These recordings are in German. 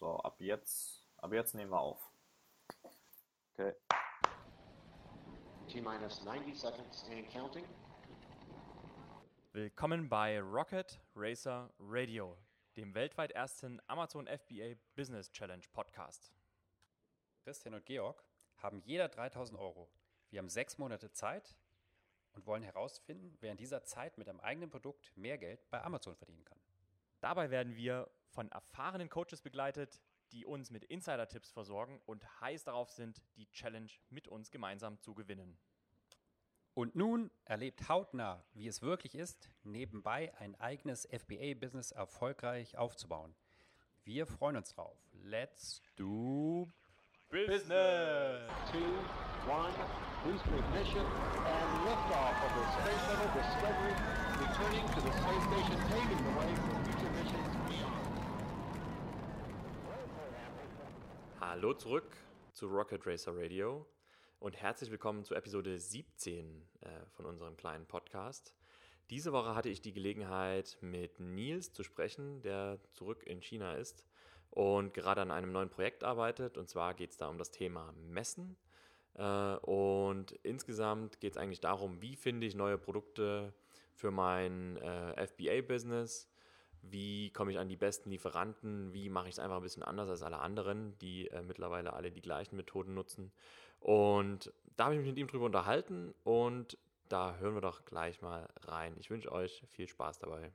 So, ab jetzt, ab jetzt nehmen wir auf. Okay. T-minus 90 seconds and counting. Willkommen bei Rocket Racer Radio, dem weltweit ersten Amazon FBA Business Challenge Podcast. Christian und Georg haben jeder 3000 Euro. Wir haben sechs Monate Zeit und wollen herausfinden, wer in dieser Zeit mit einem eigenen Produkt mehr Geld bei Amazon verdienen kann. Dabei werden wir von erfahrenen Coaches begleitet, die uns mit Insider-Tipps versorgen und heiß darauf sind, die Challenge mit uns gemeinsam zu gewinnen. Und nun erlebt hautnah, wie es wirklich ist, nebenbei ein eigenes FBA-Business erfolgreich aufzubauen. Wir freuen uns drauf. Let's do Business! Two, one, booster ignition, and liftoff of the Space Shuttle Discovery, returning to the space station, paving the way for future missions beyond. Hallo zurück zu Rocket Racer Radio und herzlich willkommen zu Episode 17 äh, von unserem kleinen Podcast. Diese Woche hatte ich die Gelegenheit, mit Nils zu sprechen, der zurück in China ist und gerade an einem neuen Projekt arbeitet. Und zwar geht es da um das Thema Messen. Äh, und insgesamt geht es eigentlich darum, wie finde ich neue Produkte für mein äh, FBA-Business, wie komme ich an die besten Lieferanten, wie mache ich es einfach ein bisschen anders als alle anderen, die äh, mittlerweile alle die gleichen Methoden nutzen. Und da habe ich mich mit ihm drüber unterhalten und da hören wir doch gleich mal rein. Ich wünsche euch viel Spaß dabei.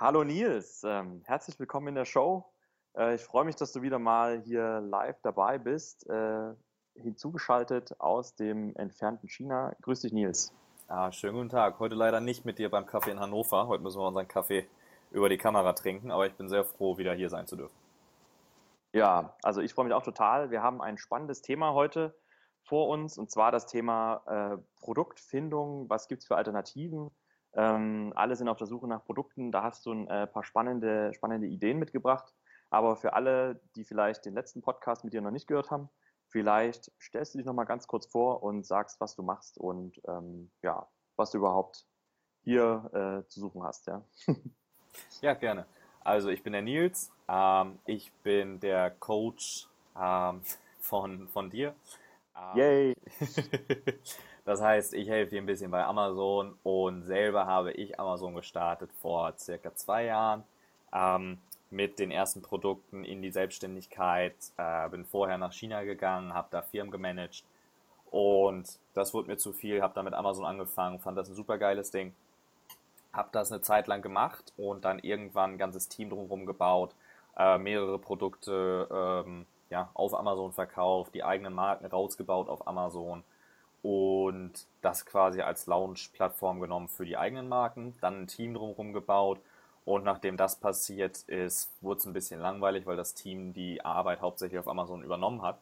Hallo Nils, ähm, herzlich willkommen in der Show. Äh, ich freue mich, dass du wieder mal hier live dabei bist, äh, hinzugeschaltet aus dem entfernten China. Grüß dich, Nils. Ah, schönen guten Tag. Heute leider nicht mit dir beim Kaffee in Hannover. Heute müssen wir unseren Kaffee über die Kamera trinken, aber ich bin sehr froh, wieder hier sein zu dürfen. Ja, also ich freue mich auch total. Wir haben ein spannendes Thema heute vor uns und zwar das Thema äh, Produktfindung. Was gibt es für Alternativen? Ähm, alle sind auf der Suche nach Produkten. Da hast du ein äh, paar spannende, spannende Ideen mitgebracht. Aber für alle, die vielleicht den letzten Podcast mit dir noch nicht gehört haben, vielleicht stellst du dich noch mal ganz kurz vor und sagst, was du machst und ähm, ja, was du überhaupt hier äh, zu suchen hast. Ja. ja, gerne. Also ich bin der Nils. Ähm, ich bin der Coach ähm, von, von dir. Ähm, Yay! Das heißt, ich helfe dir ein bisschen bei Amazon und selber habe ich Amazon gestartet vor circa zwei Jahren ähm, mit den ersten Produkten in die Selbstständigkeit. Äh, bin vorher nach China gegangen, habe da Firmen gemanagt und das wurde mir zu viel. Habe da mit Amazon angefangen, fand das ein super geiles Ding. Habe das eine Zeit lang gemacht und dann irgendwann ein ganzes Team drumherum gebaut, äh, mehrere Produkte ähm, ja, auf Amazon verkauft, die eigenen Marken rausgebaut auf Amazon und das quasi als Launch-Plattform genommen für die eigenen Marken, dann ein Team drumherum gebaut und nachdem das passiert ist, wurde es ein bisschen langweilig, weil das Team die Arbeit hauptsächlich auf Amazon übernommen hat.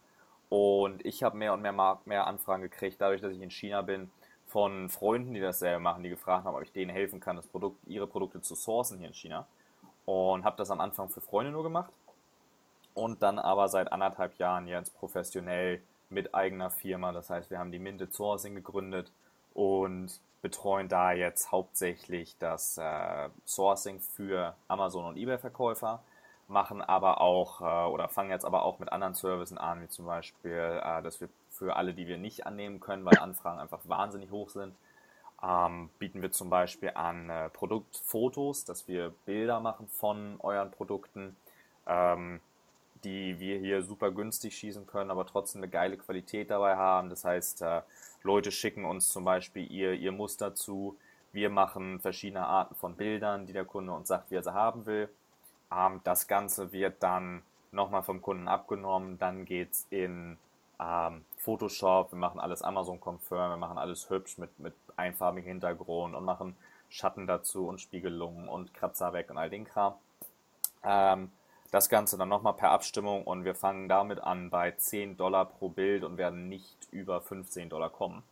Und ich habe mehr und mehr, mehr Anfragen gekriegt, dadurch, dass ich in China bin, von Freunden, die dasselbe machen, die gefragt haben, ob ich denen helfen kann, das Produkt, ihre Produkte zu sourcen hier in China. Und habe das am Anfang für Freunde nur gemacht. Und dann aber seit anderthalb Jahren jetzt professionell mit eigener Firma. Das heißt, wir haben die Minted Sourcing gegründet und betreuen da jetzt hauptsächlich das äh, Sourcing für Amazon und eBay-Verkäufer, machen aber auch äh, oder fangen jetzt aber auch mit anderen Services an, wie zum Beispiel, äh, dass wir für alle, die wir nicht annehmen können, weil Anfragen einfach wahnsinnig hoch sind, ähm, bieten wir zum Beispiel an äh, Produktfotos, dass wir Bilder machen von euren Produkten. Ähm, die wir hier super günstig schießen können, aber trotzdem eine geile Qualität dabei haben. Das heißt, äh, Leute schicken uns zum Beispiel ihr, ihr Muster zu. Wir machen verschiedene Arten von Bildern, die der Kunde uns sagt, wie er sie haben will. Ähm, das Ganze wird dann nochmal vom Kunden abgenommen. Dann geht's in ähm, Photoshop. Wir machen alles Amazon-Confirm. Wir machen alles hübsch mit, mit einfarbigem Hintergrund und machen Schatten dazu und Spiegelungen und Kratzer weg und all den Kram. Ähm, das Ganze dann nochmal per Abstimmung und wir fangen damit an bei 10 Dollar pro Bild und werden nicht über 15 Dollar kommen.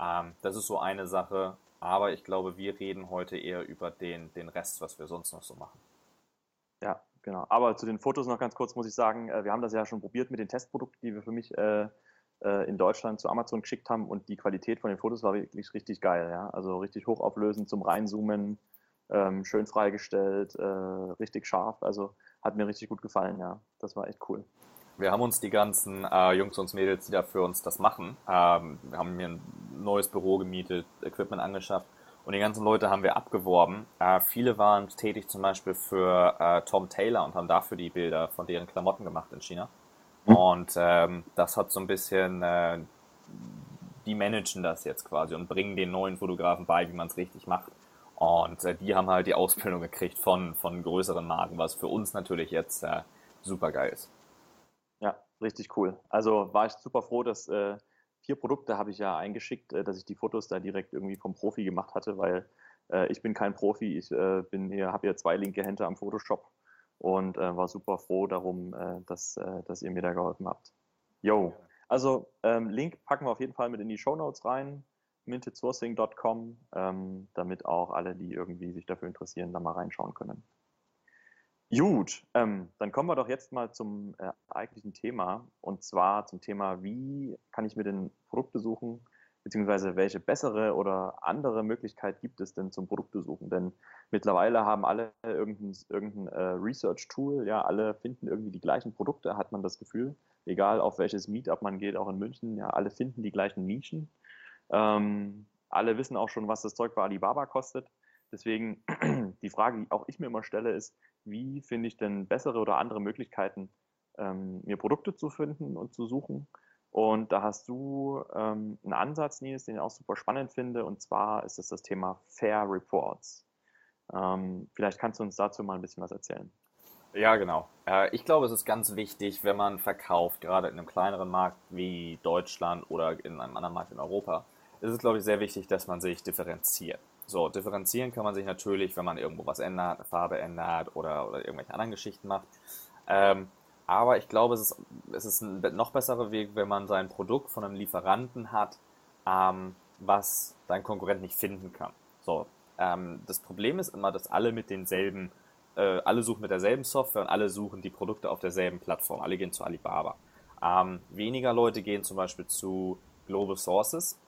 Ähm, das ist so eine Sache, aber ich glaube, wir reden heute eher über den, den Rest, was wir sonst noch so machen. Ja, genau. Aber zu den Fotos noch ganz kurz muss ich sagen, äh, wir haben das ja schon probiert mit den Testprodukten, die wir für mich äh, äh, in Deutschland zu Amazon geschickt haben und die Qualität von den Fotos war wirklich richtig geil. Ja? Also richtig hochauflösend zum Reinzoomen, ähm, schön freigestellt, äh, richtig scharf. Also hat mir richtig gut gefallen, ja. Das war echt cool. Wir haben uns die ganzen äh, Jungs und Mädels, die da für uns das machen, ähm, wir haben mir ein neues Büro gemietet, Equipment angeschafft und die ganzen Leute haben wir abgeworben. Äh, viele waren tätig zum Beispiel für äh, Tom Taylor und haben dafür die Bilder von deren Klamotten gemacht in China. Mhm. Und ähm, das hat so ein bisschen, äh, die managen das jetzt quasi und bringen den neuen Fotografen bei, wie man es richtig macht. Und äh, die haben halt die Ausbildung gekriegt von, von größeren Marken, was für uns natürlich jetzt äh, super geil ist. Ja, richtig cool. Also war ich super froh, dass äh, vier Produkte habe ich ja eingeschickt, äh, dass ich die Fotos da direkt irgendwie vom Profi gemacht hatte, weil äh, ich bin kein Profi, ich äh, bin hier, habe hier zwei linke Hände am Photoshop und war super froh darum, dass, dass ihr mir da geholfen habt. Yo. Also ähm, Link packen wir auf jeden Fall mit in die Show Notes rein, mintedsourcing.com, ähm, damit auch alle, die irgendwie sich dafür interessieren, da mal reinschauen können. Gut, ähm, dann kommen wir doch jetzt mal zum äh, eigentlichen Thema und zwar zum Thema, wie kann ich mir denn Produkte suchen, beziehungsweise welche bessere oder andere Möglichkeit gibt es denn zum Produkte suchen? Denn mittlerweile haben alle irgendein, irgendein äh, Research-Tool, ja, alle finden irgendwie die gleichen Produkte, hat man das Gefühl, egal auf welches Meetup man geht, auch in München, ja, alle finden die gleichen Nischen. Ähm, alle wissen auch schon, was das Zeug bei Alibaba kostet. Deswegen die Frage, die auch ich mir immer stelle, ist, wie finde ich denn bessere oder andere Möglichkeiten, ähm, mir Produkte zu finden und zu suchen? Und da hast du ähm, einen Ansatz, Nils, den ich auch super spannend finde, und zwar ist es das Thema Fair Reports. Ähm, vielleicht kannst du uns dazu mal ein bisschen was erzählen. Ja, genau. Äh, ich glaube, es ist ganz wichtig, wenn man verkauft, gerade in einem kleineren Markt wie Deutschland oder in einem anderen Markt in Europa, ist es, glaube ich, sehr wichtig, dass man sich differenziert. So, differenzieren kann man sich natürlich, wenn man irgendwo was ändert, eine Farbe ändert oder, oder irgendwelche anderen Geschichten macht. Ähm, aber ich glaube, es ist, es ist ein noch besserer Weg, wenn man sein Produkt von einem Lieferanten hat, ähm, was dein Konkurrent nicht finden kann. So, ähm, das Problem ist immer, dass alle mit denselben, äh, alle suchen mit derselben Software und alle suchen die Produkte auf derselben Plattform. Alle gehen zu Alibaba. Ähm, weniger Leute gehen zum Beispiel zu Global Sources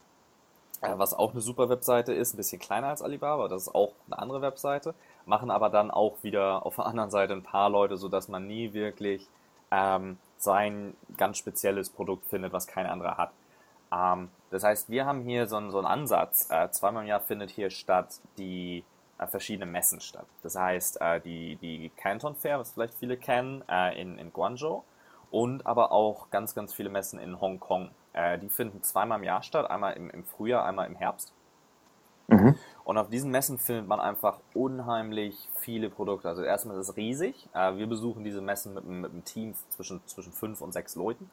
was auch eine super Webseite ist, ein bisschen kleiner als Alibaba, das ist auch eine andere Webseite, machen aber dann auch wieder auf der anderen Seite ein paar Leute, sodass man nie wirklich ähm, sein ganz spezielles Produkt findet, was kein anderer hat. Ähm, das heißt, wir haben hier so einen, so einen Ansatz. Äh, zweimal im Jahr findet hier statt die äh, verschiedene Messen statt. Das heißt, äh, die, die Canton Fair, was vielleicht viele kennen, äh, in, in Guangzhou und aber auch ganz, ganz viele Messen in Hongkong. Äh, die finden zweimal im Jahr statt, einmal im, im Frühjahr, einmal im Herbst. Mhm. Und auf diesen Messen findet man einfach unheimlich viele Produkte. Also erstmal ist es riesig. Äh, wir besuchen diese Messen mit, mit einem Team zwischen, zwischen fünf und sechs Leuten.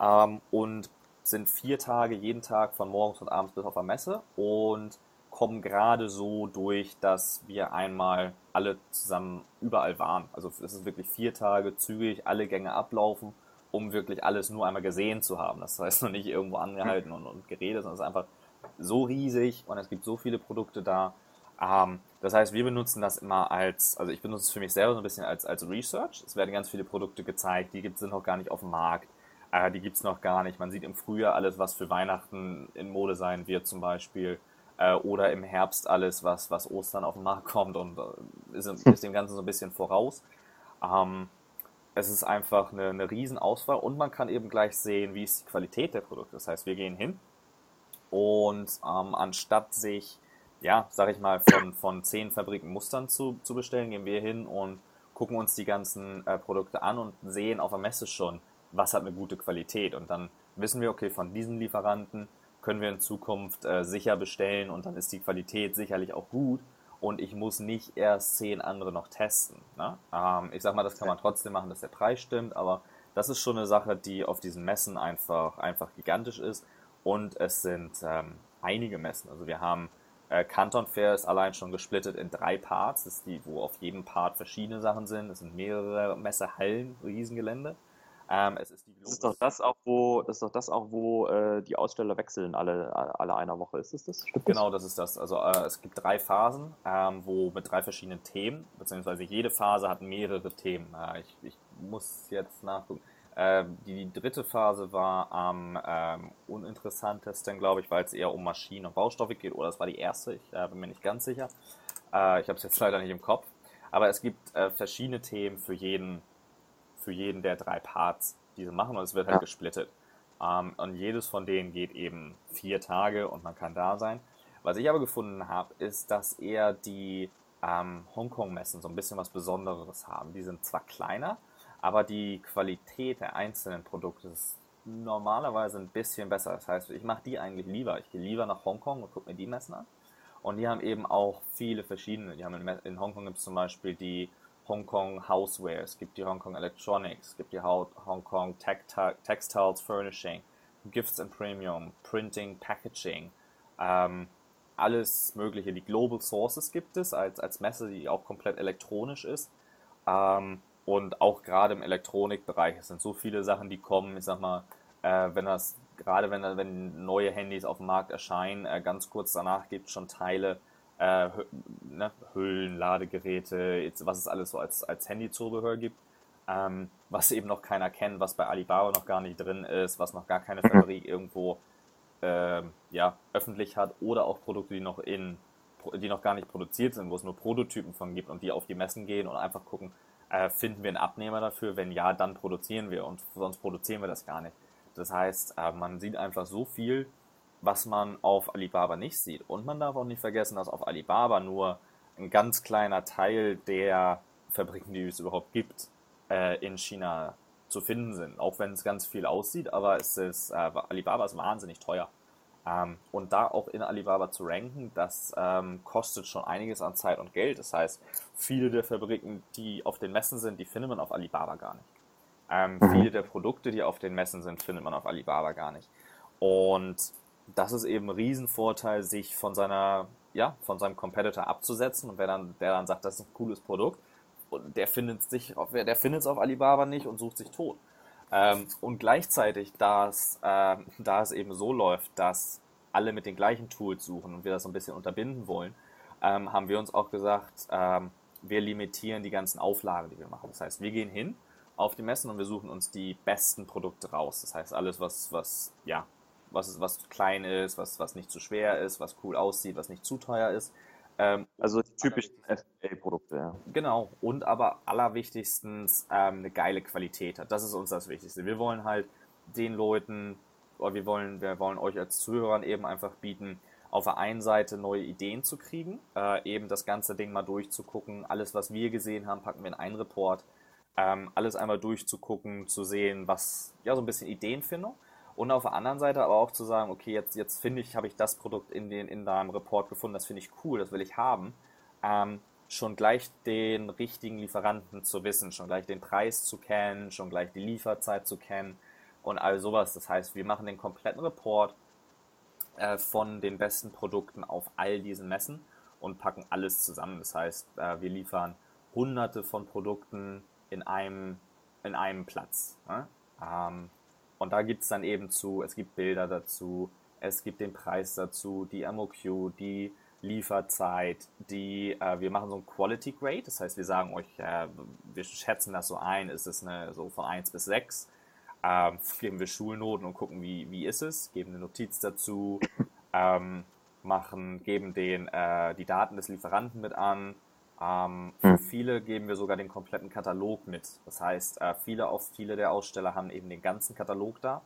Ähm, und sind vier Tage, jeden Tag von morgens und abends bis auf der Messe und kommen gerade so durch, dass wir einmal alle zusammen überall waren. Also es ist wirklich vier Tage zügig, alle Gänge ablaufen um wirklich alles nur einmal gesehen zu haben. Das heißt noch nicht irgendwo angehalten und, und geredet, sondern es ist einfach so riesig und es gibt so viele Produkte da. Ähm, das heißt, wir benutzen das immer als, also ich benutze es für mich selber so ein bisschen als, als Research. Es werden ganz viele Produkte gezeigt, die gibt, sind noch gar nicht auf dem Markt. Äh, die gibt es noch gar nicht. Man sieht im Frühjahr alles, was für Weihnachten in Mode sein wird zum Beispiel. Äh, oder im Herbst alles, was, was Ostern auf den Markt kommt und äh, ist, ist dem Ganzen so ein bisschen voraus. Ähm, es ist einfach eine, eine Riesenauswahl und man kann eben gleich sehen, wie ist die Qualität der Produkte. Das heißt, wir gehen hin und ähm, anstatt sich, ja, sag ich mal, von, von zehn Fabriken Mustern zu, zu bestellen, gehen wir hin und gucken uns die ganzen äh, Produkte an und sehen auf der Messe schon, was hat eine gute Qualität. Und dann wissen wir, okay, von diesen Lieferanten können wir in Zukunft äh, sicher bestellen und dann ist die Qualität sicherlich auch gut und ich muss nicht erst zehn andere noch testen. Ne? Ähm, ich sag mal, das kann man trotzdem machen, dass der Preis stimmt, aber das ist schon eine Sache, die auf diesen Messen einfach, einfach gigantisch ist und es sind ähm, einige Messen. Also wir haben äh, Canton Fair ist allein schon gesplittet in drei Parts, das ist die, wo auf jedem Part verschiedene Sachen sind. Es sind mehrere Messehallen, Riesengelände. Ähm, es ist die Das ist doch das auch, wo, das ist doch das auch, wo äh, die Aussteller wechseln alle, alle einer Woche. Ist es das? Stimmt genau, das ist das. Also äh, es gibt drei Phasen, ähm, wo mit drei verschiedenen Themen, beziehungsweise jede Phase hat mehrere Themen. Äh, ich, ich muss jetzt nachgucken. Ähm, die dritte Phase war am ähm, uninteressantesten, glaube ich, weil es eher um Maschinen und Baustoffe geht. Oder es war die erste, ich äh, bin mir nicht ganz sicher. Äh, ich habe es jetzt leider nicht im Kopf. Aber es gibt äh, verschiedene Themen für jeden, für jeden der drei Parts, die sie machen und es wird halt Ja. gesplittet. Ähm, und jedes von denen geht eben vier Tage und man kann da sein. Was ich aber gefunden habe, ist, dass eher die ähm, Hongkong-Messen so ein bisschen was Besonderes haben. Die sind zwar kleiner, aber die Qualität der einzelnen Produkte ist normalerweise ein bisschen besser. Das heißt, ich mache die eigentlich lieber. Ich gehe lieber nach Hongkong und gucke mir die Messen an. Und die haben eben auch viele verschiedene. Die haben in, in Hongkong gibt es zum Beispiel die Hongkong Houseware, es gibt die Hongkong Electronics, es gibt die Hongkong Textiles Furnishing, Gifts and Premium, Printing, Packaging, ähm, alles Mögliche. Die Global Sources gibt es als, als Messe, die auch komplett elektronisch ist. Ähm, und auch gerade im Elektronikbereich, es sind so viele Sachen, die kommen. Ich sag mal, äh, wenn das, gerade wenn, wenn neue Handys auf dem Markt erscheinen, äh, ganz kurz danach gibt es schon Teile, äh, ne, Hüllen, Ladegeräte, jetzt, was es alles so als, als Handyzubehör gibt, ähm, was eben noch keiner kennt, was bei Alibaba noch gar nicht drin ist, was noch gar keine Fabrik irgendwo ähm, ja, öffentlich hat oder auch Produkte, die noch in die noch gar nicht produziert sind, wo es nur Prototypen von gibt und die auf die Messen gehen und einfach gucken, äh, finden wir einen Abnehmer dafür? Wenn ja, dann produzieren wir und sonst produzieren wir das gar nicht. Das heißt, äh, man sieht einfach so viel, was man auf Alibaba nicht sieht. Und man darf auch nicht vergessen, dass auf Alibaba nur ein ganz kleiner Teil der Fabriken, die es überhaupt gibt, äh, in China zu finden sind. Auch wenn es ganz viel aussieht, aber es ist, äh, Alibaba ist wahnsinnig teuer. Ähm, und da auch in Alibaba zu ranken, das ähm, kostet schon einiges an Zeit und Geld. Das heißt, viele der Fabriken, die auf den Messen sind, die findet man auf Alibaba gar nicht. Ähm, Mhm. Viele der Produkte, die auf den Messen sind, findet man auf Alibaba gar nicht. Und das ist eben ein Riesenvorteil, sich von seiner, ja, von seinem Competitor abzusetzen. Und wer dann, der dann sagt, das ist ein cooles Produkt, und der findet sich, der findet es auf Alibaba nicht und sucht sich tot. Ähm, und gleichzeitig, da es, ähm, da es eben so läuft, dass alle mit den gleichen Tools suchen und wir das so ein bisschen unterbinden wollen, ähm, haben wir uns auch gesagt, ähm, wir limitieren die ganzen Auflagen, die wir machen. Das heißt, wir gehen hin auf die Messen und wir suchen uns die besten Produkte raus. Das heißt, alles, was, was, ja, was, was klein ist, was, was nicht zu schwer ist, was cool aussieht, was nicht zu teuer ist. Ähm, Also die typischen FBA-Produkte, ja. Genau, und aber allerwichtigstens ähm, eine geile Qualität hat. Das ist uns das Wichtigste. Wir wollen halt den Leuten, oder wir wollen, wir wollen euch als Zuhörern eben einfach bieten, auf der einen Seite neue Ideen zu kriegen, äh, eben das ganze Ding mal durchzugucken. Alles, was wir gesehen haben, packen wir in einen Report. Ähm, alles einmal durchzugucken, zu sehen, was, ja, so ein bisschen Ideenfindung. Und auf der anderen Seite aber auch zu sagen, okay, jetzt, jetzt finde ich, habe ich das Produkt in, den, in deinem Report gefunden, das finde ich cool, das will ich haben. Ähm, schon gleich den richtigen Lieferanten zu wissen, schon gleich den Preis zu kennen, schon gleich die Lieferzeit zu kennen und all sowas. Das heißt, wir machen den kompletten Report äh, von den besten Produkten auf all diesen Messen und packen alles zusammen. Das heißt, äh, wir liefern hunderte von Produkten in einem, in einem Platz. Ne? Ähm, und da gibt es dann eben zu, es gibt Bilder dazu, es gibt den Preis dazu, die MOQ, die Lieferzeit, die, äh, wir machen so ein Quality Grade, das heißt, wir sagen euch, äh, wir schätzen das so ein, ist es eine, so von 1 bis 6, ähm, geben wir Schulnoten und gucken, wie, wie ist es, geben eine Notiz dazu, ähm, machen, geben den, äh, die Daten des Lieferanten mit an, ähm, für Hm. viele geben wir sogar den kompletten Katalog mit. Das heißt, äh, viele, auch viele der Aussteller haben eben den ganzen Katalog da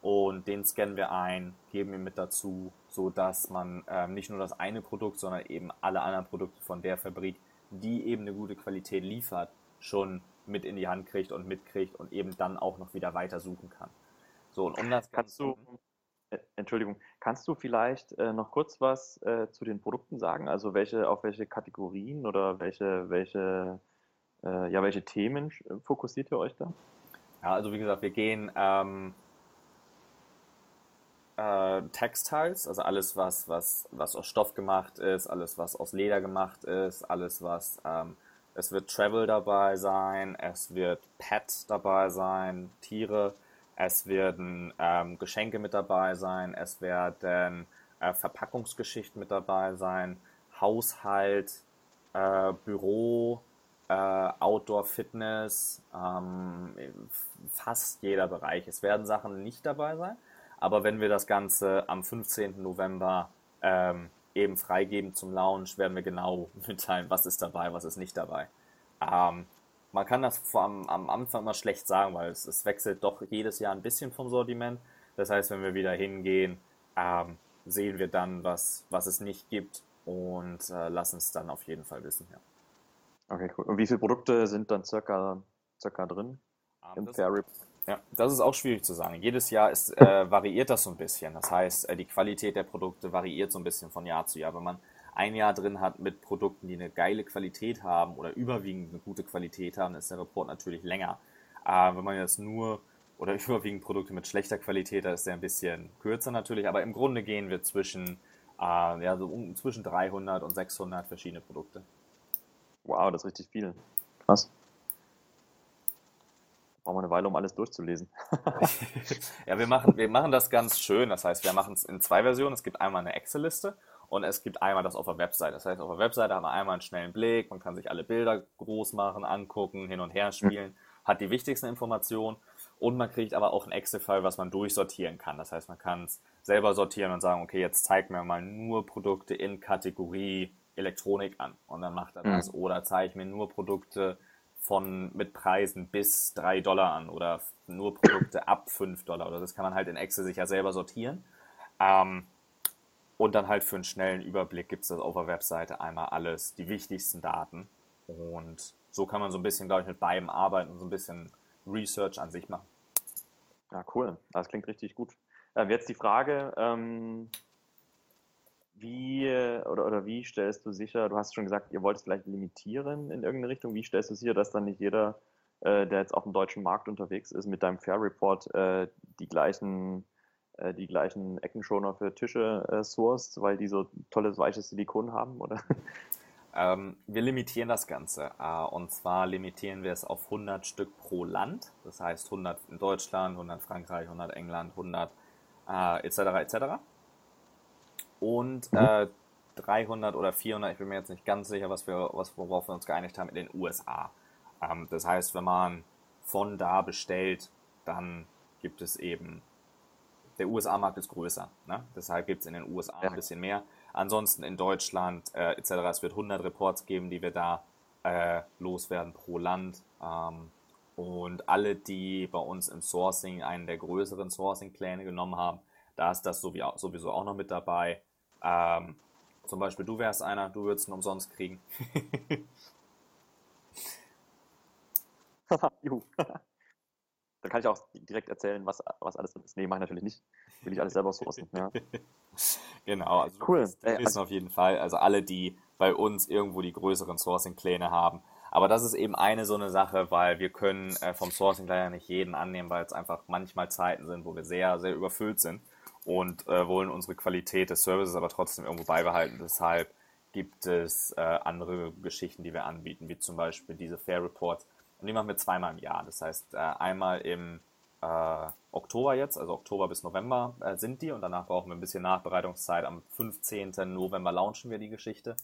und den scannen wir ein, geben ihn mit dazu, so dass man ähm, nicht nur das eine Produkt, sondern eben alle anderen Produkte von der Fabrik, die eben eine gute Qualität liefert, schon mit in die Hand kriegt und mitkriegt und eben dann auch noch wieder weiter suchen kann. So, und um das Kannst du, äh, Entschuldigung, kannst du vielleicht äh, noch kurz was äh, zu den Produkten sagen? Also welche, auf welche Kategorien oder welche, welche, äh, ja, welche Themen fokussiert ihr euch da? Ja, also wie gesagt, wir gehen ähm, äh, Textiles, also alles, was, was, was aus Stoff gemacht ist, alles, was aus Leder gemacht ist, alles, was, ähm, es wird Travel dabei sein, es wird Pet dabei sein, Tiere, es werden ähm, Geschenke mit dabei sein, es werden äh, Verpackungsgeschichten mit dabei sein, Haushalt, äh, Büro, äh, Outdoor Fitness, ähm, fast jeder Bereich. Es werden Sachen nicht dabei sein, aber wenn wir das Ganze am 15. November ähm, eben freigeben zum Launch, werden wir genau mitteilen, was ist dabei, was ist nicht dabei. Ähm, man kann das am, am Anfang mal schlecht sagen, weil es, es, wechselt doch jedes Jahr ein bisschen vom Sortiment. Das heißt, wenn wir wieder hingehen, ähm, sehen wir dann, was, was es nicht gibt und äh, lassen es dann auf jeden Fall wissen. Ja. Okay, cool. Und wie viele Produkte sind dann circa, circa drin um, im Fair ja, das ist auch schwierig zu sagen. Jedes Jahr ist, äh, variiert das so ein bisschen. Das heißt, äh, die Qualität der Produkte variiert so ein bisschen von Jahr zu Jahr. Wenn man ein Jahr drin hat mit Produkten, die eine geile Qualität haben oder überwiegend eine gute Qualität haben, ist der Report natürlich länger. Äh, wenn man jetzt nur oder überwiegend Produkte mit schlechter Qualität, da ist der ein bisschen kürzer natürlich. Aber im Grunde gehen wir zwischen, äh, ja, so um, zwischen 300 und 600 verschiedene Produkte. Wow, das ist richtig viel. Krass brauchen wir eine Weile, um alles durchzulesen. ja, wir machen, wir machen das ganz schön. Das heißt, wir machen es in zwei Versionen. Es gibt einmal eine Excel-Liste und es gibt einmal das auf der Webseite. Das heißt, auf der Webseite haben wir einmal einen schnellen Blick, man kann sich alle Bilder groß machen, angucken, hin und her spielen, hat die wichtigsten Informationen und man kriegt aber auch ein Excel-File, was man durchsortieren kann. Das heißt, man kann es selber sortieren und sagen, okay, jetzt zeig mir mal nur Produkte in Kategorie Elektronik an und dann macht er das. Mhm. Oder zeige mir nur Produkte von mit Preisen bis 3 Dollar an oder nur Produkte ab 5 Dollar oder das kann man halt in Excel sich ja selber sortieren. Ähm, und dann halt für einen schnellen Überblick gibt es das auf der Webseite einmal alles, die wichtigsten Daten. Und so kann man so ein bisschen, glaube ich, mit beidem arbeiten und so ein bisschen Research an sich machen. Ja, cool. Das klingt richtig gut. Ähm, jetzt die Frage, ähm, wie oder, oder wie stellst du sicher, du hast schon gesagt, ihr wollt es vielleicht limitieren in irgendeine Richtung, wie stellst du sicher, dass dann nicht jeder, äh, der jetzt auf dem deutschen Markt unterwegs ist, mit deinem Fair Report äh, die gleichen äh, die gleichen Eckenschoner für Tische äh, sourced, weil die so tolles weiches Silikon haben, oder? Ähm, wir limitieren das Ganze. Äh, und zwar limitieren wir es auf 100 Stück pro Land. Das heißt 100 in Deutschland, 100 Frankreich, 100 England, 100 äh, etc. etc und mhm. äh, 300 oder 400, ich bin mir jetzt nicht ganz sicher, was wir, was, worauf wir uns geeinigt haben, in den USA. Ähm, das heißt, wenn man von da bestellt, dann gibt es eben, der USA-Markt ist größer, ne? deshalb gibt es in den USA ja. ein bisschen mehr. Ansonsten in Deutschland äh, etc. Es wird 100 Reports geben, die wir da äh, loswerden pro Land. Ähm, und alle, die bei uns im Sourcing einen der größeren Sourcing-Pläne genommen haben, da ist das sowieso auch noch mit dabei. Ähm, zum Beispiel, du wärst einer, du würdest ihn umsonst kriegen. Juhu. Dann kann ich auch direkt erzählen, was, was alles drin ist. Nee, mache ich natürlich nicht. Will ich alles selber sourcen. Ja. genau, also cool. Wir wissen also, auf jeden Fall, also alle, die bei uns irgendwo die größeren Sourcing-Pläne haben. Aber das ist eben eine so eine Sache, weil wir können äh, vom Sourcing leider nicht jeden annehmen, weil es einfach manchmal Zeiten sind, wo wir sehr, sehr überfüllt sind und äh, wollen unsere Qualität des Services aber trotzdem irgendwo beibehalten. Deshalb gibt es äh, andere Geschichten, die wir anbieten, wie zum Beispiel diese Fair Reports. Und die machen wir zweimal im Jahr. Das heißt, äh, einmal im äh, Oktober jetzt, also Oktober bis November äh, sind die und danach brauchen wir ein bisschen Nachbereitungszeit. Am 15. November launchen wir die Geschichte.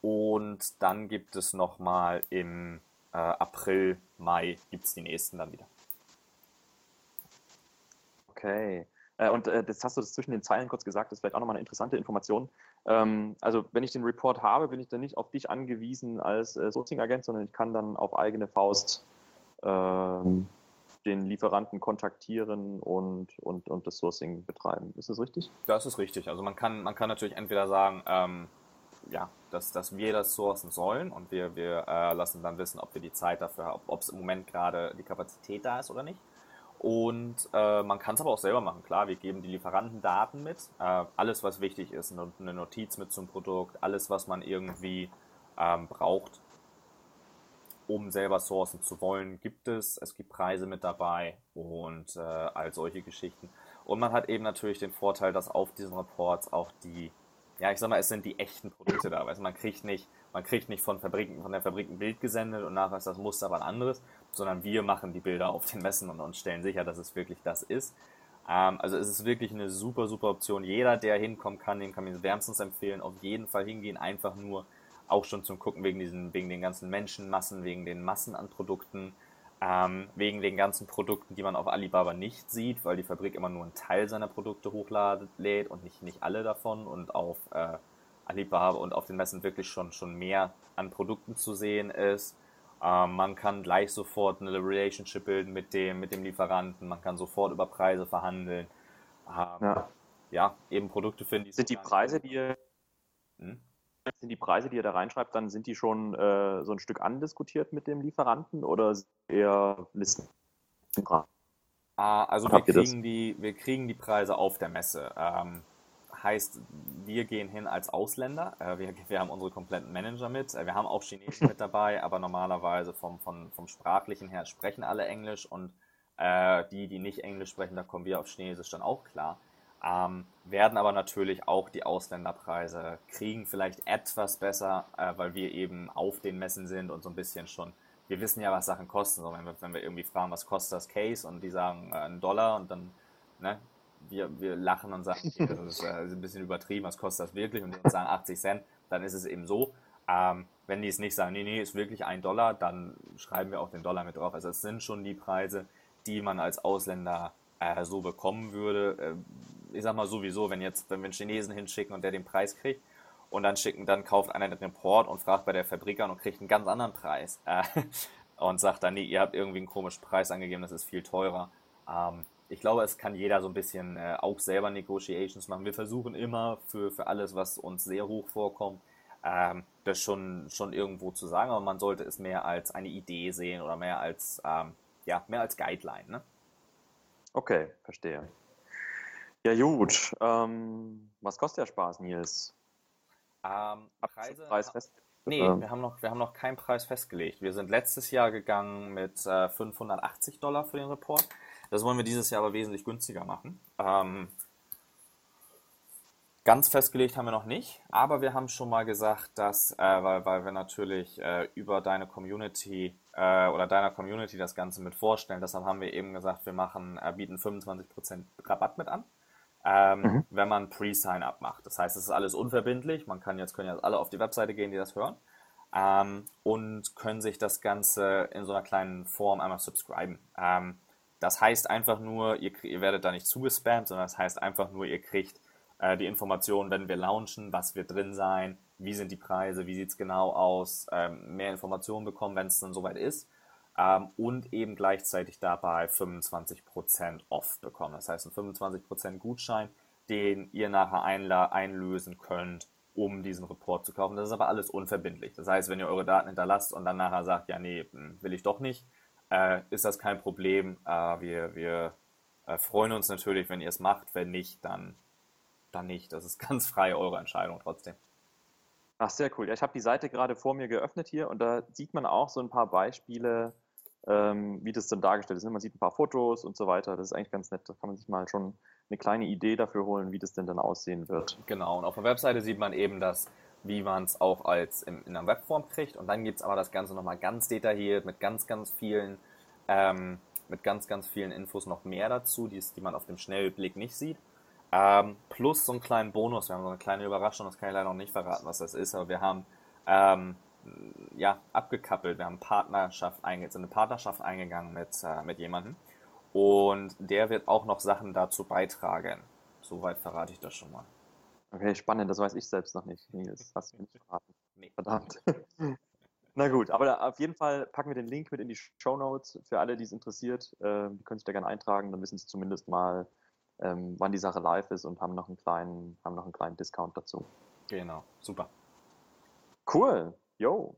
Und dann gibt es nochmal im äh, April, Mai gibt es die nächsten dann wieder. Okay. Äh, und äh, das hast du das zwischen den Zeilen kurz gesagt, das ist vielleicht auch nochmal eine interessante Information. Ähm, also wenn ich den Report habe, bin ich dann nicht auf dich angewiesen als äh, Sourcing-Agent, sondern ich kann dann auf eigene Faust ähm, den Lieferanten kontaktieren und, und, und das Sourcing betreiben. Ist das richtig? Das ist richtig. Also man kann, man kann natürlich entweder sagen, ähm, ja, dass, dass wir das sourcen sollen und wir, wir äh, lassen dann wissen, ob wir die Zeit dafür haben, ob es im Moment gerade die Kapazität da ist oder nicht. Und äh, man kann es aber auch selber machen. Klar, wir geben die Lieferantendaten mit. Äh, alles, was wichtig ist, eine Notiz mit zum Produkt, alles, was man irgendwie ähm, braucht, um selber sourcen zu wollen, gibt es. Es gibt Preise mit dabei und äh, all solche Geschichten. Und man hat eben natürlich den Vorteil, dass auf diesen Reports auch die, ja, ich sag mal, es sind die echten Produkte da. Also man kriegt nicht, man kriegt nicht von, Fabriken, von der Fabrik ein Bild gesendet und nachher ist das Muster aber ein anderes, sondern wir machen die Bilder auf den Messen und, und stellen sicher, dass es wirklich das ist. Ähm, also es ist wirklich eine super, super Option. Jeder, der hinkommen kann, dem kann ich wärmstens empfehlen, auf jeden Fall hingehen, einfach nur auch schon zum Gucken wegen diesen, wegen den ganzen Menschenmassen, wegen den Massen an Produkten, ähm, wegen den ganzen Produkten, die man auf Alibaba nicht sieht, weil die Fabrik immer nur einen Teil seiner Produkte hochlädt und nicht, nicht alle davon und auf, äh, Alibaba und auf den Messen wirklich schon, schon mehr an Produkten zu sehen ist. Ähm, man kann gleich sofort eine Relationship bilden mit dem, mit dem Lieferanten, man kann sofort über Preise verhandeln. Ähm, ja. ja. eben Produkte finden. Die sind die Preise, die ihr, hm? sind die Preise, die ihr da reinschreibt, dann sind die schon äh, so ein Stück andiskutiert mit dem Lieferanten oder eher Listen? Ah, also wir kriegen, die, wir kriegen die Preise auf der Messe. Ähm, heißt, wir gehen hin als Ausländer. Äh, wir, wir haben unsere kompletten Manager mit. Äh, wir haben auch Chinesen mit dabei, aber normalerweise vom, vom, vom Sprachlichen her sprechen alle Englisch und äh, die, die nicht Englisch sprechen, da kommen wir auf Chinesisch dann auch klar. Ähm, werden aber natürlich auch die Ausländerpreise kriegen, vielleicht etwas besser, äh, weil wir eben auf den Messen sind und so ein bisschen schon wir wissen ja, was Sachen kosten. So, wenn, wir, wenn wir irgendwie fragen, was kostet das Case und die sagen äh, einen Dollar und dann, ne, wir, wir lachen und sagen, das ist, äh, ein bisschen übertrieben, was kostet das wirklich? Und die sagen 80 Cent, dann ist es eben so. Ähm, wenn die es nicht sagen, nee, nee, ist wirklich ein Dollar, dann schreiben wir auch den Dollar mit drauf. Also es sind schon die Preise, die man als Ausländer äh, so bekommen würde. Äh, ich sag mal sowieso, wenn jetzt, wenn wir einen Chinesen hinschicken und der den Preis kriegt, und dann schicken, dann kauft einer den Report und fragt bei der Fabrik an und kriegt einen ganz anderen Preis. Äh, und sagt dann, nee, ihr habt irgendwie einen komischen Preis angegeben, das ist viel teurer. Ähm, ich glaube, es kann jeder so ein bisschen äh, auch selber Negotiations machen. Wir versuchen immer für, für alles, was uns sehr hoch vorkommt, ähm, das schon, schon irgendwo zu sagen, aber man sollte es mehr als eine Idee sehen oder mehr als, ähm, ja, mehr als Guideline. Ne? Okay, verstehe. Ja, gut. Ähm, was kostet der Spaß, Nils? Ähm, Preise, Preis fest? Nee, ähm. wir, haben noch, wir haben noch keinen Preis festgelegt. Wir sind letztes Jahr gegangen mit äh, 580 Dollar für den Report. Das wollen wir dieses Jahr aber wesentlich günstiger machen. Ähm, ganz festgelegt haben wir noch nicht, aber wir haben schon mal gesagt, dass, äh, weil, weil wir natürlich äh, über deine Community äh, oder deiner Community das Ganze mit vorstellen, deshalb haben wir eben gesagt, wir machen, äh, bieten 25% Rabatt mit an ähm, mhm. wenn man Pre-Sign-Up macht. Das heißt, es ist alles unverbindlich. Man kann jetzt, können jetzt alle auf die Webseite gehen, die das hören. Ähm, und können sich das Ganze in so einer kleinen Form einmal subscriben. Ähm, das heißt einfach nur, ihr, ihr, werdet da nicht zugespammt, sondern das heißt einfach nur, ihr kriegt äh, die Informationen, wenn wir launchen, was wird drin sein, wie sind die Preise, wie sieht es genau aus, ähm, mehr Informationen bekommen, wenn es dann soweit ist ähm, und eben gleichzeitig dabei 25% off bekommen. Das heißt, ein 25% Gutschein, den ihr nachher einlösen könnt, um diesen Report zu kaufen. Das ist aber alles unverbindlich. Das heißt, wenn ihr eure Daten hinterlasst und dann nachher sagt, ja, nee, hm, will ich doch nicht, äh, ist das kein Problem. Äh, wir wir äh, freuen uns natürlich, wenn ihr es macht. Wenn nicht, dann, dann nicht. Das ist ganz frei eure Entscheidung trotzdem. Ach, sehr cool. Ja, ich habe die Seite gerade vor mir geöffnet hier und da sieht man auch so ein paar Beispiele ähm, wie das dann dargestellt ist. Man sieht ein paar Fotos und so weiter. Das ist eigentlich ganz nett. Da kann man sich mal schon eine kleine Idee dafür holen, wie das denn dann aussehen wird. Genau, und auf der Webseite sieht man eben das, wie man es auch als in, in einer Webform kriegt. Und dann gibt es aber das Ganze nochmal ganz detailliert mit ganz, ganz vielen, ähm, mit ganz, ganz vielen Infos noch mehr dazu, die, die man auf dem Schnellblick nicht sieht. Ähm, plus so einen kleinen Bonus. Wir haben so eine kleine Überraschung, das kann ich leider noch nicht verraten, was das ist, aber wir haben ähm, ja, abgekappelt. Wir haben Partnerschaft sind eine Partnerschaft eingegangen mit, äh, mit jemandem. Und der wird auch noch Sachen dazu beitragen. Soweit verrate ich das schon mal. Okay, spannend, das weiß ich selbst noch nicht. das hast du nicht verraten. Nee. Verdammt. Na gut, aber auf jeden Fall packen wir den Link mit in die Show Notes für alle, die es interessiert. Äh, die können sich da gerne eintragen, dann wissen sie zumindest mal, ähm, wann die Sache live ist und haben noch einen kleinen, haben noch einen kleinen Discount dazu. Genau, super. Cool. Jo,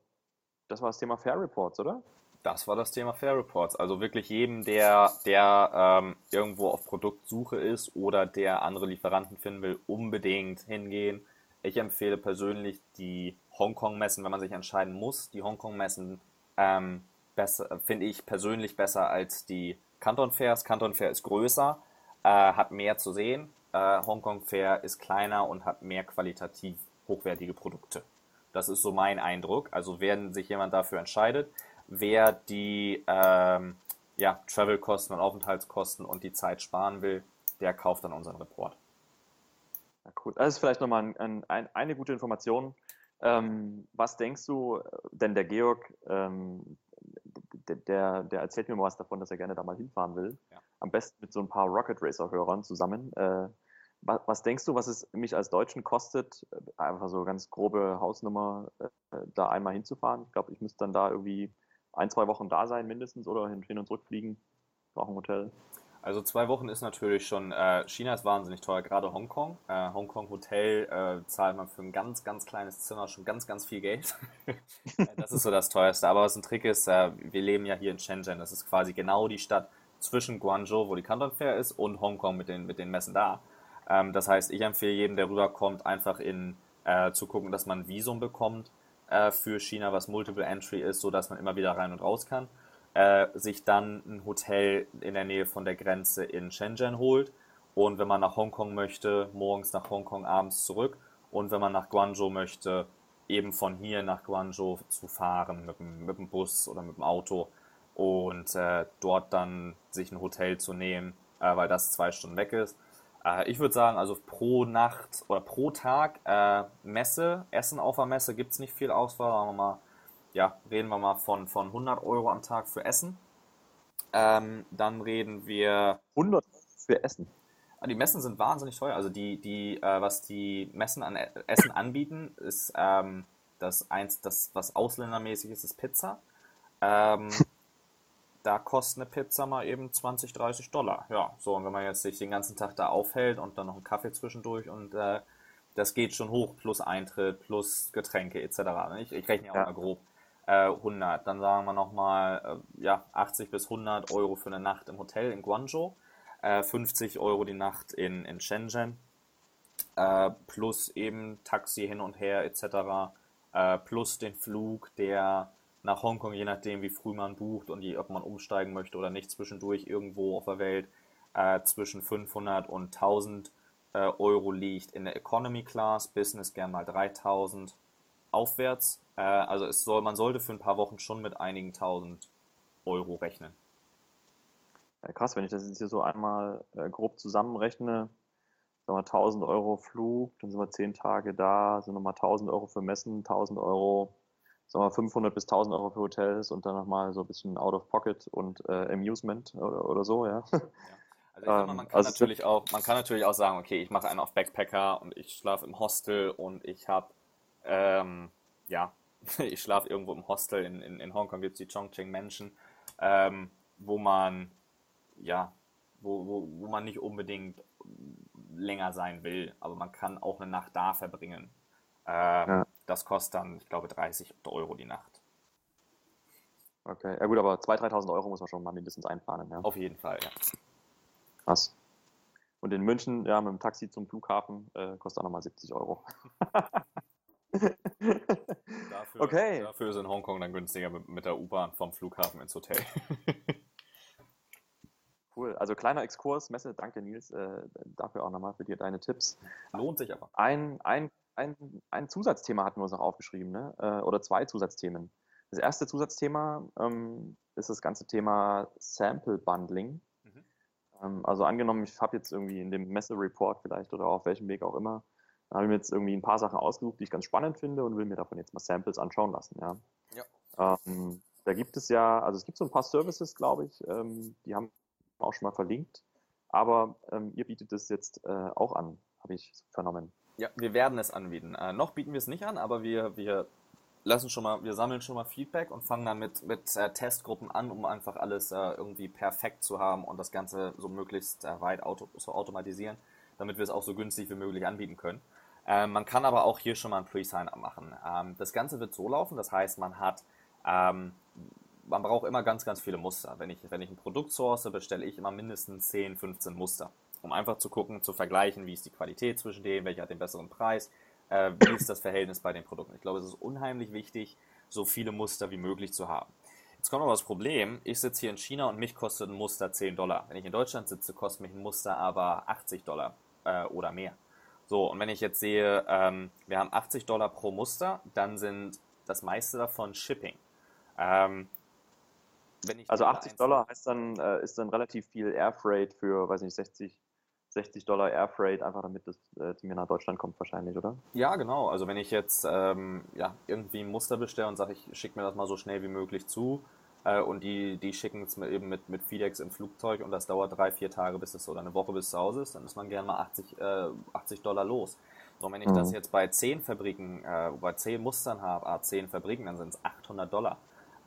das war das Thema Fair Reports, oder? Das war das Thema Fair Reports. Also wirklich jedem, der, der ähm, irgendwo auf Produktsuche ist oder der andere Lieferanten finden will, unbedingt hingehen. Ich empfehle persönlich die Hongkong-Messen, wenn man sich entscheiden muss. Die Hongkong-Messen ähm, finde ich persönlich besser als die Canton Fairs. Canton Fair ist größer, äh, hat mehr zu sehen. Äh, Hongkong Fair ist kleiner und hat mehr qualitativ hochwertige Produkte. Das ist so mein Eindruck. Also wenn sich jemand dafür entscheidet, wer die ähm, ja, Travel-Kosten und Aufenthaltskosten und die Zeit sparen will, der kauft dann unseren Report. Ja, cool. Das ist vielleicht nochmal ein, ein, eine gute Information. Ähm, was denkst du, denn der Georg, ähm, der, der erzählt mir mal was davon, dass er gerne da mal hinfahren will. Ja. Am besten mit so ein paar Rocket Racer-Hörern zusammen. Äh, was, was, denkst du, was es mich als Deutschen kostet, einfach so ganz grobe Hausnummer, äh, da einmal hinzufahren? Ich glaube, ich müsste dann da irgendwie ein, zwei Wochen da sein mindestens oder hin, und zurück fliegen, brauche ein Hotel. Also zwei Wochen ist natürlich schon, äh, China ist wahnsinnig teuer, gerade Hongkong. Äh, Hongkong Hotel äh, zahlt man für ein ganz, ganz kleines Zimmer schon ganz, ganz viel Geld. das ist so das teuerste. Aber was ein Trick ist, äh, wir leben ja hier in Shenzhen. Das ist quasi genau die Stadt zwischen Guangzhou, wo die Canton Fair ist, und Hongkong mit den, mit den Messen da. Ähm, das heißt, ich empfehle jedem, der rüberkommt, einfach in, äh, zu gucken, dass man ein Visum bekommt äh, für China, was Multiple Entry ist, sodass man immer wieder rein und raus kann äh, sich dann ein Hotel in der Nähe von der Grenze in Shenzhen holt. Und wenn man nach Hongkong möchte, morgens nach Hongkong, abends zurück. Und wenn man nach Guangzhou möchte, eben von hier nach Guangzhou zu fahren mit dem, mit dem Bus oder mit dem Auto. Und äh, dort dann sich ein Hotel zu nehmen, äh, weil das zwei Stunden weg ist. Äh, ich würde sagen, also pro Nacht oder pro Tag äh, Messe, Essen auf der Messe gibt es nicht viel Auswahl, sagen wir mal ja, reden wir mal von, von 100 Euro am Tag für Essen. Ähm, dann reden wir. 100 für Essen. Ah, die Messen sind wahnsinnig teuer. Also die, die, äh, was die Messen an Essen anbieten, ist ähm, das eins, das was ausländermäßig ist, ist Pizza. Ähm, da kostet eine Pizza mal eben 20, 30 Dollar. Ja, so und wenn man jetzt sich den ganzen Tag da aufhält und dann noch einen Kaffee zwischendurch und äh, das geht schon hoch plus Eintritt plus Getränke etc. Ich, ich rechne ja auch mal grob. 100. Äh, Dann sagen wir nochmal äh, ja, 80 bis 100 Euro für eine Nacht im Hotel in Guangzhou, 50 äh, Euro die Nacht in, in Shenzhen, plus eben Taxi hin und her etc., plus den Flug, der nach Hongkong, je nachdem wie früh man bucht und die, ob man umsteigen möchte oder nicht, zwischendurch irgendwo auf der Welt zwischen 500 und 1000 Euro liegt in der Economy Class, Business gern mal 3000 aufwärts. Äh, also es soll, man sollte für ein paar Wochen schon mit einigen tausend Euro rechnen. Ja, krass, wenn ich das jetzt hier so einmal äh, grob zusammenrechne, sagen wir 1000 Euro Flug, dann sind wir 10 Tage da, sind nochmal 1000 Euro für Messen, 1000 Euro, sagen wir 500 bis 1000 Euro für Hotels und dann nochmal so ein bisschen Out of Pocket und äh, Amusement oder, oder, so, ja. ja. Also, mal, man, ähm, kann also natürlich auch, man kann natürlich auch sagen, okay, ich mache einen auf Backpacker und ich schlafe im Hostel und ich habe ähm, ja, ich schlafe irgendwo im Hostel. In, in, in Hongkong gibt es die Chongqing Mansion, ähm, wo man, ja, wo, wo, wo man nicht unbedingt länger sein will, aber man kann auch eine Nacht da verbringen. Ähm, ja. Das kostet dann, ich glaube, 30 Euro die Nacht. Okay, ja gut, aber 2.000, 3.000 Euro muss man schon mal mindestens einplanen. Ja. Auf jeden Fall, ja. Krass. Und in München, ja, mit dem Taxi zum Flughafen äh, kostet auch nochmal 70 Euro. dafür, okay. Dafür ist in Hongkong dann günstiger mit, mit der U-Bahn vom Flughafen ins Hotel. cool. Also kleiner Exkurs, Messe, danke Nils, äh, dafür auch nochmal für dir deine Tipps. Lohnt sich aber. Ein, ein, ein, ein Zusatzthema hatten wir uns noch aufgeschrieben, ne? Äh, oder zwei Zusatzthemen. Das erste Zusatzthema ähm, ist das ganze Thema Sample Bundling. Mhm. Ähm, also angenommen, ich habe jetzt irgendwie in dem Messe-Report vielleicht oder auf welchem Weg auch immer habe ich mir jetzt irgendwie ein paar Sachen ausgesucht, die ich ganz spannend finde und will mir davon jetzt mal Samples anschauen lassen. Ja. ja. Ähm, da gibt es ja, also es gibt so ein paar Services, glaube ich, ähm, die haben auch schon mal verlinkt, aber ähm, ihr bietet es jetzt äh, auch an, habe ich vernommen. Ja, wir werden es anbieten. Äh, noch bieten wir es nicht an, aber wir, wir lassen schon mal, wir sammeln schon mal Feedback und fangen dann mit, mit äh, Testgruppen an, um einfach alles äh, irgendwie perfekt zu haben und das Ganze so möglichst äh, weit auto, so automatisieren, damit wir es auch so günstig wie möglich anbieten können. Ähm, man kann aber auch hier schon mal ein Pre-Sign-up machen. Ähm, das Ganze wird so laufen, das heißt, man hat, ähm, man braucht immer ganz, ganz viele Muster. Wenn ich, wenn ich ein Produkt source, bestelle ich immer mindestens 10, 15 Muster, um einfach zu gucken, zu vergleichen, wie ist die Qualität zwischen denen, welcher hat den besseren Preis, äh, wie ist das Verhältnis bei den Produkten. Ich glaube, es ist unheimlich wichtig, so viele Muster wie möglich zu haben. Jetzt kommt aber das Problem, ich sitze hier in China und mich kostet ein Muster 10 Dollar. Wenn ich in Deutschland sitze, kostet mich ein Muster aber 80 Dollar äh, oder mehr. So, und wenn ich jetzt sehe, ähm, wir haben 80 Dollar pro Muster, dann sind das meiste davon Shipping. Ähm, also 80 Dollar heißt dann, äh, ist dann relativ viel Airfreight für, weiß nicht, 60, 60 Dollar Airfreight, einfach damit das äh, zu mir nach Deutschland kommt wahrscheinlich, oder? Ja, genau. Also wenn ich jetzt ähm, ja, irgendwie ein Muster bestelle und sage, ich schicke mir das mal so schnell wie möglich zu, äh, und die, die schicken es eben mit, mit FedEx im Flugzeug und das dauert drei, vier Tage bis es oder eine Woche bis zu Hause ist, dann ist man gerne mal 80, äh, 80 Dollar los. So, wenn ich mhm. das jetzt bei 10 Fabriken, äh, bei 10 Mustern habe, ah, 10 Fabriken, dann sind es 800 Dollar.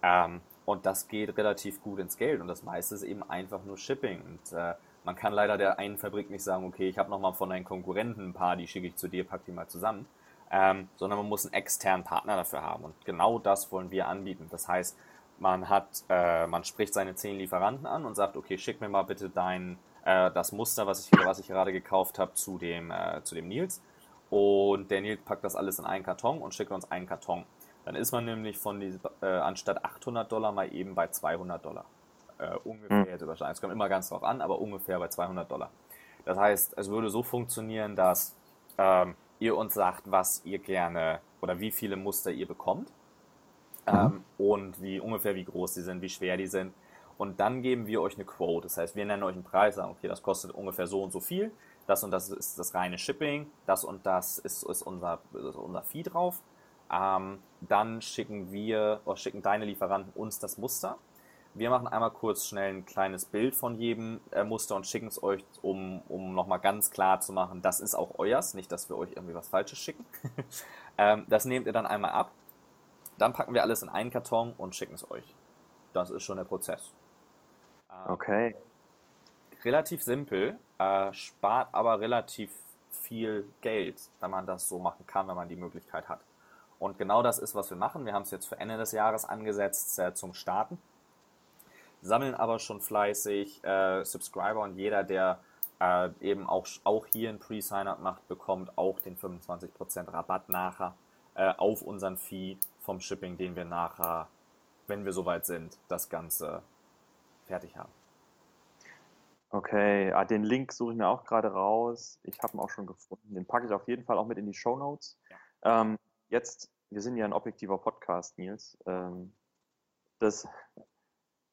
Ähm, und das geht relativ gut ins Geld und das meiste ist eben einfach nur Shipping. Und äh, man kann leider der einen Fabrik nicht sagen, okay, ich habe nochmal von deinen Konkurrenten ein paar, die schicke ich zu dir, pack die mal zusammen. Ähm, sondern man muss einen externen Partner dafür haben. Und genau das wollen wir anbieten. Das heißt, man hat, äh, man spricht seine zehn Lieferanten an und sagt, okay, schick mir mal bitte dein, äh, das Muster, was ich, was ich gerade gekauft habe, zu dem, äh, zu dem Nils. Und der Nils packt das alles in einen Karton und schickt uns einen Karton. Dann ist man nämlich von diese, äh, anstatt 800 Dollar mal eben bei 200 Dollar. Äh, ungefähr jetzt überschneiden. Es kommt immer ganz drauf an, aber ungefähr bei 200 Dollar. Das heißt, es würde so funktionieren, dass ähm, ihr uns sagt, was ihr gerne oder wie viele Muster ihr bekommt ähm, und wie ungefähr wie groß die sind, wie schwer die sind. Und dann geben wir euch eine Quote. Das heißt, wir nennen euch einen Preis, sagen, okay, das kostet ungefähr so und so viel. Das und das ist das reine Shipping. Das und das ist, ist unser, ist unser Fee drauf. Ähm, dann schicken wir, oder schicken deine Lieferanten uns das Muster. Wir machen einmal kurz schnell ein kleines Bild von jedem äh, Muster und schicken es euch, um, um nochmal ganz klar zu machen, das ist auch euers, nicht, dass wir euch irgendwie was Falsches schicken. ähm, das nehmt ihr dann einmal ab dann packen wir alles in einen Karton und schicken es euch. Das ist schon der Prozess. Ähm, okay. Relativ simpel, äh, spart aber relativ viel Geld, wenn man das so machen kann, wenn man die Möglichkeit hat. Und genau das ist, was wir machen. Wir haben es jetzt für Ende des Jahres angesetzt äh, zum Starten. Sammeln aber schon fleißig äh, Subscriber und jeder, der äh, eben auch, auch hier ein Pre-Sign-Up macht, bekommt auch den 25% Rabatt nachher äh, auf unseren Fee vom Shipping, den wir nachher, wenn wir soweit sind, das Ganze fertig haben. Okay, ah, den Link suche ich mir auch gerade raus. Ich habe ihn auch schon gefunden. Den packe ich auf jeden Fall auch mit in die Show Notes. Ja. Ähm, jetzt, wir sind ja ein objektiver Podcast, Nils. Ähm, das,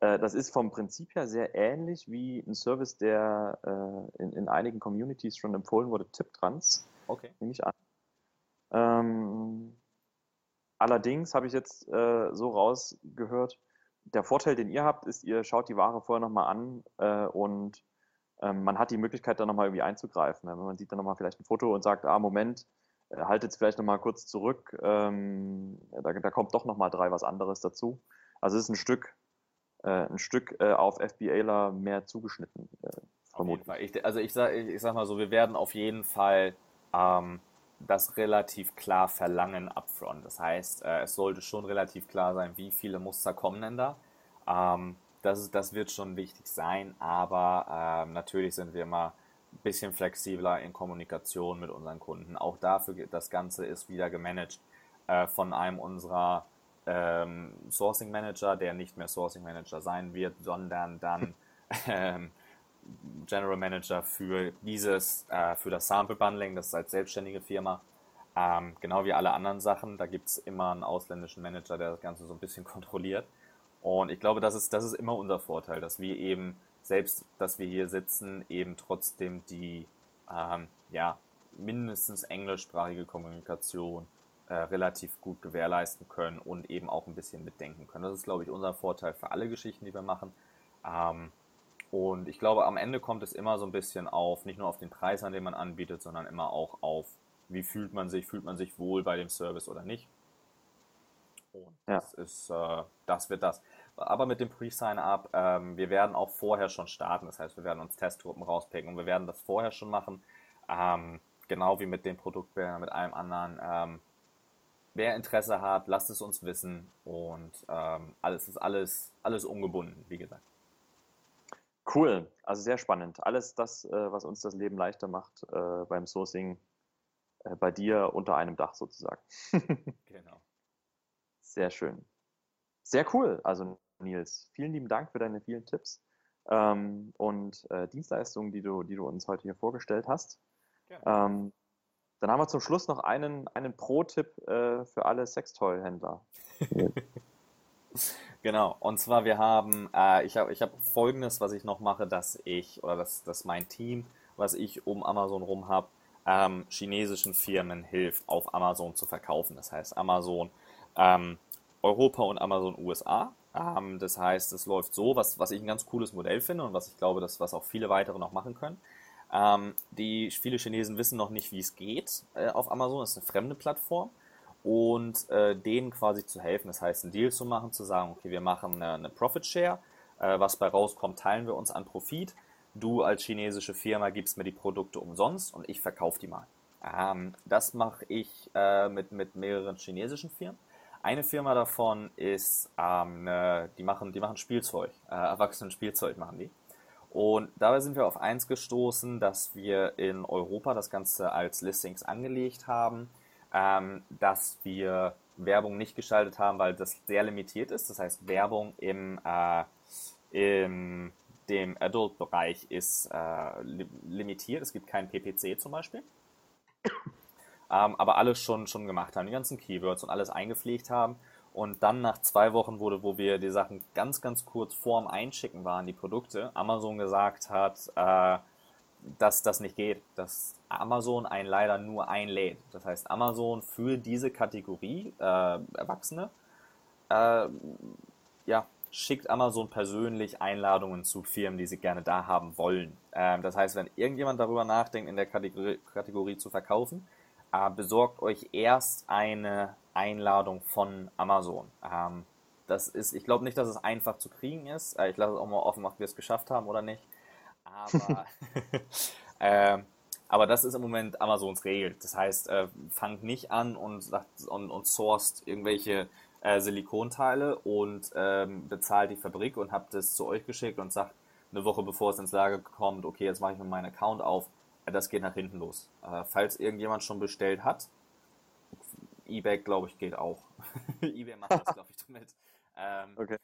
das ist vom Prinzip her sehr ähnlich wie ein Service, der äh, in, in einigen Communities schon empfohlen wurde, TipTrans. Okay. Nehme ich an. Ähm, allerdings habe ich jetzt äh, so rausgehört, der Vorteil, den ihr habt, ist, ihr schaut die Ware vorher nochmal an äh, und ähm, man hat die Möglichkeit, da nochmal irgendwie einzugreifen. Wenn man sieht dann nochmal vielleicht ein Foto und sagt, ah, Moment, äh, haltet es vielleicht nochmal kurz zurück, ähm, da, da, kommt doch nochmal drei was anderes dazu. Also es ist ein Stück, äh, ein Stück äh, auf FBAler mehr zugeschnitten, äh, vermutlich. Ich, also ich sag, ich, ich sag mal so, wir werden auf jeden Fall ähm, das relativ klar verlangen upfront. Das heißt, äh, es sollte schon relativ klar sein, wie viele Muster kommen denn da. Ähm, das, das wird schon wichtig sein, aber ähm, natürlich sind wir immer ein bisschen flexibler in Kommunikation mit unseren Kunden. Auch dafür, das Ganze ist wieder gemanagt äh, von einem unserer ähm, Sourcing Manager, der nicht mehr Sourcing Manager sein wird, sondern dann ähm, General Manager für dieses, äh, für das Sample Bundling, das ist als selbstständige Firma. Ähm, genau wie alle anderen Sachen, da gibt es immer einen ausländischen Manager, der das Ganze so ein bisschen kontrolliert. Und ich glaube, das ist, das ist immer unser Vorteil, dass wir eben, selbst dass wir hier sitzen, eben trotzdem die, ähm, ja, mindestens englischsprachige Kommunikation äh, relativ gut gewährleisten können und eben auch ein bisschen mitdenken können. Das ist, glaube ich, unser Vorteil für alle Geschichten, die wir machen. Ähm, und ich glaube, am Ende kommt es immer so ein bisschen auf, nicht nur auf den Preis, an dem man anbietet, sondern immer auch auf, wie fühlt man sich, fühlt man sich wohl bei dem Service oder nicht. Und ja. das ist, äh, das wird das. Aber mit dem Pre-Sign-Up, ähm, wir werden auch vorher schon starten. Das heißt, wir werden uns Testgruppen rauspicken und wir werden das vorher schon machen. Ähm, genau wie mit dem Produktbildern, mit allem anderen. Ähm, wer Interesse hat, lasst es uns wissen und ähm, alles ist alles, alles ungebunden, wie gesagt. Cool, also sehr spannend. Alles das, äh, was uns das Leben leichter macht äh, beim Sourcing, äh, bei dir unter einem Dach sozusagen. genau. Sehr schön. Sehr cool. Also Nils, vielen lieben Dank für deine vielen Tipps ähm, und äh, Dienstleistungen, die du, die du uns heute hier vorgestellt hast. Ähm, dann haben wir zum Schluss noch einen, einen Pro-Tipp äh, für alle Sextoy-Händler. Genau, und zwar wir haben, äh, ich habe ich hab folgendes, was ich noch mache, dass ich, oder dass, dass mein Team, was ich um Amazon rum habe, ähm, chinesischen Firmen hilft, auf Amazon zu verkaufen. Das heißt Amazon ähm, Europa und Amazon USA. Ähm, das heißt, es läuft so, was, was ich ein ganz cooles Modell finde und was ich glaube, dass, was auch viele weitere noch machen können. Ähm, die viele Chinesen wissen noch nicht, wie es geht äh, auf Amazon. Das ist eine fremde Plattform und äh, denen quasi zu helfen. Das heißt, einen Deal zu machen, zu sagen, okay, wir machen eine, eine Profit Share. Äh, was bei rauskommt, teilen wir uns an Profit. Du als chinesische Firma gibst mir die Produkte umsonst und ich verkaufe die mal. Ähm, das mache ich äh, mit, mit mehreren chinesischen Firmen. Eine Firma davon ist, ähm, ne, die, machen, die machen Spielzeug, äh, Erwachsenen-Spielzeug machen die. Und dabei sind wir auf eins gestoßen, dass wir in Europa das Ganze als Listings angelegt haben, ähm, dass wir Werbung nicht geschaltet haben, weil das sehr limitiert ist. Das heißt, Werbung im, äh, im dem Adult-Bereich ist äh, limitiert. Es gibt keinen PPC zum Beispiel ähm, aber alles schon, schon gemacht haben, die ganzen Keywords und alles eingepflegt haben. Und dann nach zwei Wochen wurde, wo wir die Sachen ganz, ganz kurz vorm Einschicken waren, die Produkte, Amazon gesagt hat, äh, dass das nicht geht, dass Amazon einen leider nur einlädt. Das heißt, Amazon für diese Kategorie äh, Erwachsene, äh, ja, schickt Amazon persönlich Einladungen zu Firmen, die sie gerne da haben wollen. Ähm, das heißt, wenn irgendjemand darüber nachdenkt, in der Kategorie, Kategorie zu verkaufen, äh, besorgt euch erst eine Einladung von Amazon. Ähm, das ist, ich glaube nicht, dass es einfach zu kriegen ist. Äh, ich lasse es auch mal offen, ob wir es geschafft haben oder nicht. Aber, äh, aber das ist im Moment Amazons Regel. Das heißt, äh, fangt nicht an und, und, und sourced irgendwelche äh, Silikonteile und ähm, bezahlt die Fabrik und habt es zu euch geschickt und sagt eine Woche bevor es ins Lager kommt, okay, jetzt mache ich mir meinen Account auf das geht nach hinten los. Äh, falls irgendjemand schon bestellt hat, eBay, glaube ich, geht auch. eBay macht das, glaube ich, damit. Ähm, okay.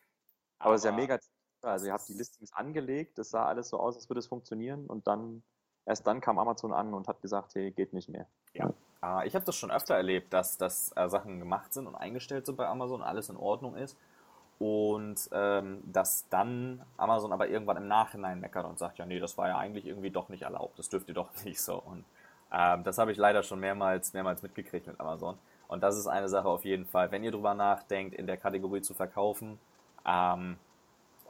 Aber es ist ja mega. Also, ihr habt die Listings angelegt, das sah alles so aus, als würde es funktionieren und dann, erst dann kam Amazon an und hat gesagt, hey, geht nicht mehr. Ja. Äh, ich habe das schon öfter erlebt, dass, dass äh, Sachen gemacht sind und eingestellt sind bei Amazon, alles in Ordnung ist und ähm, dass dann Amazon aber irgendwann im Nachhinein meckert und sagt, ja nee, das war ja eigentlich irgendwie doch nicht erlaubt, das dürft ihr doch nicht so. Und ähm, das habe ich leider schon mehrmals, mehrmals mitgekriegt mit Amazon. Und das ist eine Sache auf jeden Fall. Wenn ihr drüber nachdenkt, in der Kategorie zu verkaufen, ähm,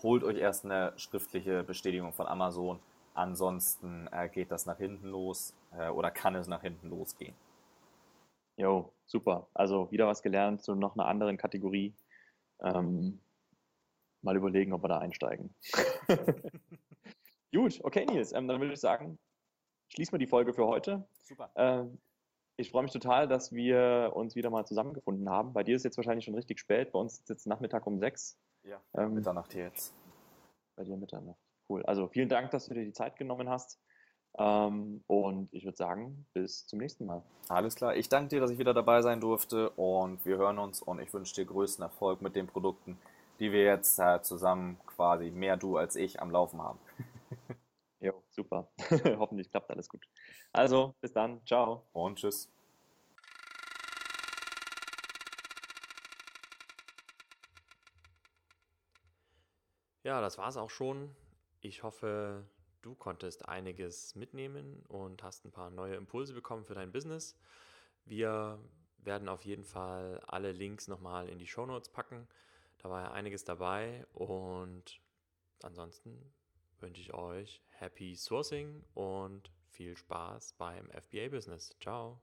holt euch erst eine schriftliche Bestätigung von Amazon. Ansonsten äh, geht das nach hinten los äh, oder kann es nach hinten losgehen. Jo, super. Also wieder was gelernt zu noch einer anderen Kategorie. Ähm, mal überlegen, ob wir da einsteigen. Gut, okay, Nils, ähm, dann würde ich sagen, schließen wir die Folge für heute. Super. Ähm, ich freue mich total, dass wir uns wieder mal zusammengefunden haben. Bei dir ist jetzt wahrscheinlich schon richtig spät, bei uns ist jetzt Nachmittag um sechs. Ja, ähm, Mitternacht jetzt. Bei dir Mitternacht. Cool. Also vielen Dank, dass du dir die Zeit genommen hast. Ähm, und ich würde sagen, bis zum nächsten Mal. Alles klar. Ich danke dir, dass ich wieder dabei sein durfte und wir hören uns und ich wünsche dir größten Erfolg mit den Produkten, die wir jetzt äh, zusammen quasi mehr du als ich am Laufen haben. Jo, super. Hoffentlich klappt alles gut. Also, bis dann. Ciao. Und tschüss. Ja, das war's auch schon. Ich hoffe, Du konntest einiges mitnehmen und hast ein paar neue Impulse bekommen für dein Business. Wir werden auf jeden Fall alle Links nochmal in die Show Notes packen. Da war ja einiges dabei und ansonsten wünsche ich euch Happy Sourcing und viel Spaß beim FBA Business. Ciao.